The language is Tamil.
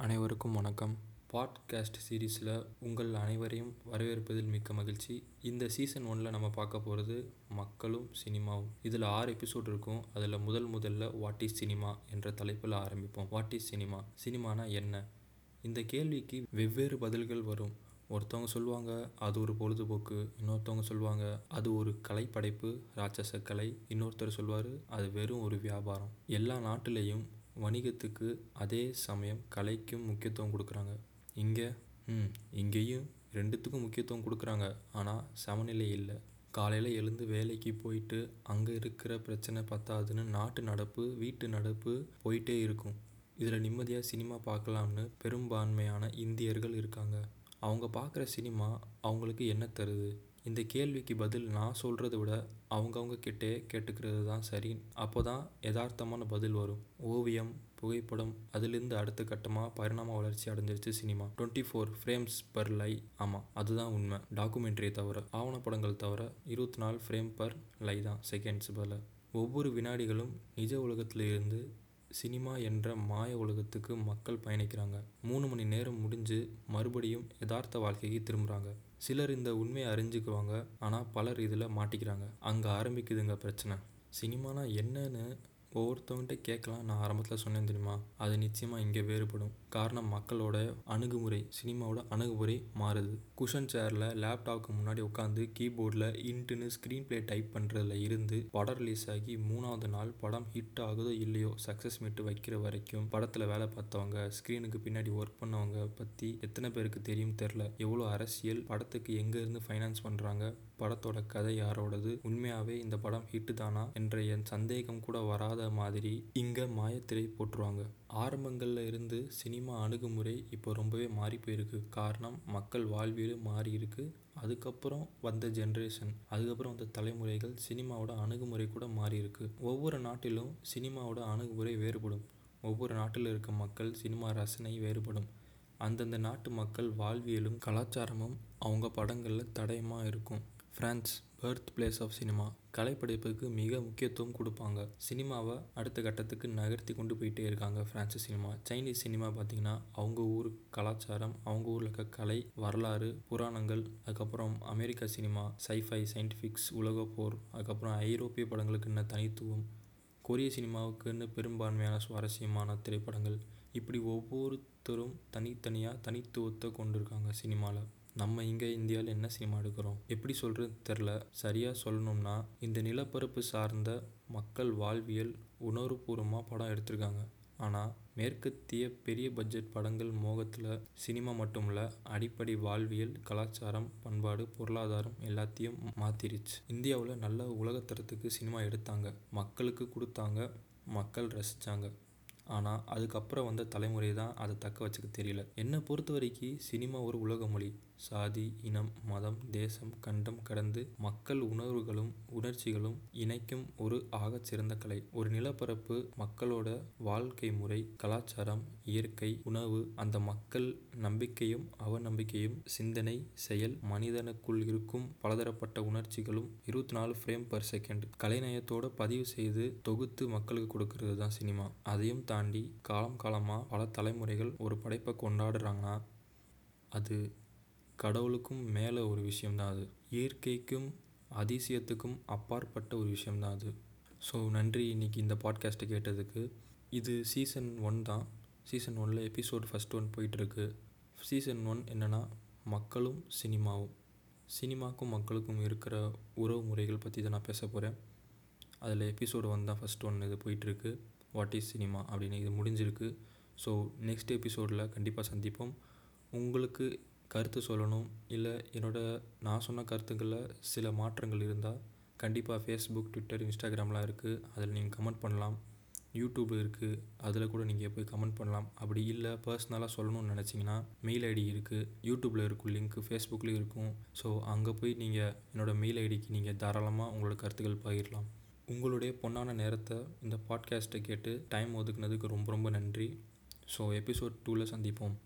அனைவருக்கும் வணக்கம். பாட்காஸ்ட் சீரீஸில் உங்கள் அனைவரையும் வரவேற்பதில் மிக்க மகிழ்ச்சி. இந்த சீசன் ஒன்றில் நம்ம பார்க்க போகிறது மக்களும் சினிமாவும். இதில் ஆறு எபிசோட் இருக்கும். அதில் முதல் முதல்ல வாட் இஸ் சினிமா என்ற தலைப்பில் ஆரம்பிப்போம். What is cinema? சினிமானா என்ன? இந்த கேள்விக்கு வெவ்வேறு பதில்கள் வரும். ஒருத்தவங்க சொல்லுவாங்க அது ஒரு பொழுதுபோக்கு. இன்னொருத்தவங்க சொல்லுவாங்க அது ஒரு கலைப்படைப்பு ராட்சச கலை. இன்னொருத்தர் சொல்லுவார் அது வெறும் ஒரு வியாபாரம். எல்லா நாட்டிலையும் வணிகத்துக்கு அதே சமயம் கலைக்கும் முக்கியத்துவம் கொடுக்குறாங்க. இங்கே ம் இங்கேயும் ரெண்டுத்துக்கும் முக்கியத்துவம் கொடுக்குறாங்க. ஆனால் சமநிலை இல்லை. காலையில் எழுந்து வேலைக்கு போயிட்டு அங்கே இருக்கிற பிரச்சனை பத்தாதுன்னு நாட்டு நடப்பு வீட்டு நடப்பு போயிட்டே இருக்கும். இதில் நிம்மதியாக சினிமா பார்க்கலாம்னு பெரும்பான்மையான இந்தியர்கள் இருக்காங்க. அவங்க பார்க்குற சினிமா அவங்களுக்கு என்ன தருது? இந்த கேள்விக்கு பதில் நான் சொல்கிறத விட அவங்கவுங்க கிட்டே கேட்டுக்கிறது தான் சரி. அப்போ தான் யதார்த்தமான பதில் வரும். ஓவியம் புகைப்படம் அதுலேருந்து அடுத்த கட்டமாக பரிணாம வளர்ச்சி அடைஞ்சிருச்சு cinema. Twenty four frames per லை ஆமாம் அதுதான் உண்மை. டாக்குமெண்ட்ரியை தவிர ஆவணப்படங்கள் தவிர இருபத்தி நாலு ஃப்ரேம் பர் லை தான் செகண்ட்ஸ் பல. ஒவ்வொரு வினாடிகளும் நிஜ உலகத்திலிருந்து சினிமா என்ற மாய உலகத்துக்கு மக்கள் பயணிக்கிறாங்க. மூணு மணி நேரம் முடிஞ்சு மறுபடியும் யதார்த்த வாழ்க்கைக்கு திரும்புகிறாங்க சிலர் இந்த உண்மையை அறிஞ்சுக்குவாங்க ஆனால் பலர் இதில் மாட்டிக்கிறாங்க. அங்கே ஆரம்பிக்குதுங்க பிரச்சனை. சினிமானா என்னன்னு ஒவ்வொருத்தவங்கிட்ட கேட்கலாம். நான் ஆரம்பத்தில் சொன்னேன் தெரியுமா? அது நிச்சயமாக இங்கே வேறுபடும். காரணம் மக்களோட அணுகுமுறை சினிமாவோட அணுகுமுறை மாறுது. குஷன் சேரில் லேப்டாப்க்கு முன்னாடி உட்காந்து கீபோர்டில் இன்ட்டுன்னு ஸ்க்ரீன் ப்ளே டைப் பண்ணுறதுல இருந்து படம் ரிலீஸ் ஆகி மூணாவது நாள் படம் ஹிட் ஆகுதோ இல்லையோ சக்ஸஸ் மீட்டு வைக்கிற வரைக்கும் படத்தில் வேலை பார்த்தவங்க ஸ்க்ரீனுக்கு பின்னாடி ஒர்க் பண்ணவங்க பற்றி எத்தனை பேருக்கு தெரியும் தெரில எவ்வளோ அரசியல் படத்துக்கு எங்கேருந்து ஃபைனான்ஸ் பண்ணுறாங்க படத்தோட கதை யாரோடது உண்மையாகவே இந்த படம் ஹிட்டு தானா என்ற என் சந்தேகம் கூட வராத மாதிரி இங்கே மாயத்திரை போட்டுருவாங்க ஆரம்பங்களில் இருந்து சினிமா அணுகுமுறை இப்போ ரொம்பவே மாறி போயிருக்கு. காரணம் மக்கள் வாழ்வியலும் மாறி இருக்கு. அதுக்கப்புறம் வந்த ஜென்ரேஷன் அதுக்கப்புறம் வந்த தலைமுறைகள் சினிமாவோட அணுகுமுறை கூட மாறி இருக்கு. ஒவ்வொரு நாட்டிலும் சினிமாவோட அணுகுமுறை வேறுபடும். ஒவ்வொரு நாட்டில் இருக்க மக்கள் சினிமா ரசனை வேறுபடும். அந்தந்த நாட்டு மக்கள் வாழ்வியலும் கலாச்சாரமும் அவங்க படங்களில் தடயமாக இருக்கும். France birth place of cinema கலைப்படைப்புக்கு மிக முக்கியத்துவம் கொடுப்பாங்க. சினிமாவை அடுத்த கட்டத்துக்கு நகர்த்தி கொண்டு போயிட்டே இருக்காங்க ஃப்ரான்ஸ் சினிமா சைனீஸ் சினிமா பார்த்திங்கன்னா அவங்க ஊர் கலாச்சாரம் அவங்க ஊரில் இருக்க கலை வரலாறு புராணங்கள் அதுக்கப்புறம் அமெரிக்கா சினிமா சைஃபை சயின்டிஃபிக்ஸ் உலகப்போர் அதுக்கப்புறம் ஐரோப்பிய படங்களுக்குன்னு தனித்துவம் கொரிய சினிமாவுக்குன்னு பெரும்பான்மையான சுவாரஸ்யமான திரைப்படங்கள். இப்படி ஒவ்வொருத்தரும் தனித்தனியாக தனித்துவத்தை கொண்டிருக்காங்க சினிமாவில் நம்ம இங்கே இந்தியாவில் என்ன சினிமா எடுக்கிறோம்? எப்படி சொல்கிறது தெரில சரியாக சொல்லணும்னா இந்த நிலப்பரப்பு சார்ந்த மக்கள் வாழ்வியல் உணர்வுபூர்வமாக படம் எடுத்திருக்காங்க. ஆனால் மேற்கத்திய பெரிய பட்ஜெட் படங்கள் மோகத்தில் சினிமா மட்டும் இல்லை அடிப்படை வாழ்வியல் கலாச்சாரம் பண்பாடு பொருளாதாரம் எல்லாத்தையும் மாற்றிருச்சு இந்தியாவில் நல்ல உலகத்தரத்துக்கு சினிமா எடுத்தாங்க. மக்களுக்கு கொடுத்தாங்க. மக்கள் ரசித்தாங்க ஆனால் அதுக்கப்புறம் வந்த தலைமுறை தான் அதை தக்க வச்சுக்க தெரியல. என்னை பொறுத்த வரைக்கும் சினிமா ஒரு உலக மொழி சாதி இனம் மதம் தேசம் கண்டம் கடந்து மக்கள் உணர்வுகளும் உணர்ச்சிகளும் இணைக்கும் ஒரு ஆகச்சிறந்த கலை. ஒரு நிலப்பரப்பு மக்களோட வாழ்க்கை முறை கலாச்சாரம் இயற்கை உணவு அந்த மக்கள் நம்பிக்கையும் அவநம்பிக்கையும் சிந்தனை செயல் மனிதனுக்குள் இருக்கும் பலதரப்பட்ட உணர்ச்சிகளும் இருபத்தி நாலு ஃப்ரேம் பர் செகண்ட் கலைநயத்தோட பதிவு செய்து தொகுத்து மக்களுக்கு கொடுக்கறது தான் சினிமா. அதையும் தாண்டி தாண்டி காலம் காலமாக பல தலைமுறைகள் ஒரு படைப்பை கொண்டாடுறாங்கன்னா அது கடவுளுக்கும் மேலே ஒரு விஷயம்தான் அது. இயற்கைக்கும் அதிசயத்துக்கும் அப்பாற்பட்ட ஒரு விஷயம்தான் அது. ஸோ நன்றி இன்றைக்கி இந்த பாட்காஸ்ட்டை கேட்டதுக்கு. இது சீசன் ஒன் தான். சீசன் ஒனில் எபிசோட் ஃபஸ்ட் ஒன் போயிட்டுருக்கு. சீசன் ஒன் என்னென்னா மக்களும் சினிமாவும். சினிமாக்கும் மக்களுக்கும் இருக்கிற உறவு முறைகள் பற்றி தான் நான் பேச போகிறேன் அதில் எபிசோடு ஒன் தான் ஃபஸ்ட் ஒன் இது போயிட்டுருக்கு. வாட் இஸ் சினிமா அப்படின்னு இது முடிஞ்சிருக்கு. ஸோ நெக்ஸ்ட் எபிசோடில் கண்டிப்பாக சந்திப்போம். உங்களுக்கு கருத்து சொல்லணும் இல்லை என்னோடய நான் சொன்ன கருத்துக்களில் சில மாற்றங்கள் இருந்தால் கண்டிப்பாக ஃபேஸ்புக் ட்விட்டர் இன்ஸ்டாகிராம்லாம் இருக்குது அதில் நீங்கள் கமெண்ட் பண்ணலாம். யூடியூப் இருக்குது அதில் கூட நீங்கள் போய் கமெண்ட் பண்ணலாம். அப்படி இல்லை பர்சனலாக சொல்லணும்னு நினச்சிங்கன்னா மெயில் ஐடி இருக்குது யூடியூப்பில் இருக்கும் லிங்க்கு ஃபேஸ்புக்லேயும் இருக்கும். ஸோ அங்கே போய் நீங்கள் என்னோடய மெயில் ஐடிக்கு நீங்கள் தாராளமாக உங்களோட கருத்துக்கள் பகிரலாம். உங்களுடைய பொன்னான நேரத்தை இந்த பாட்காஸ்ட்டை கேட்டு டைம் ஒதுக்குனதுக்கு ரொம்ப ரொம்ப நன்றி. ஸோ எபிசோட் டூவில் சந்திப்போம்.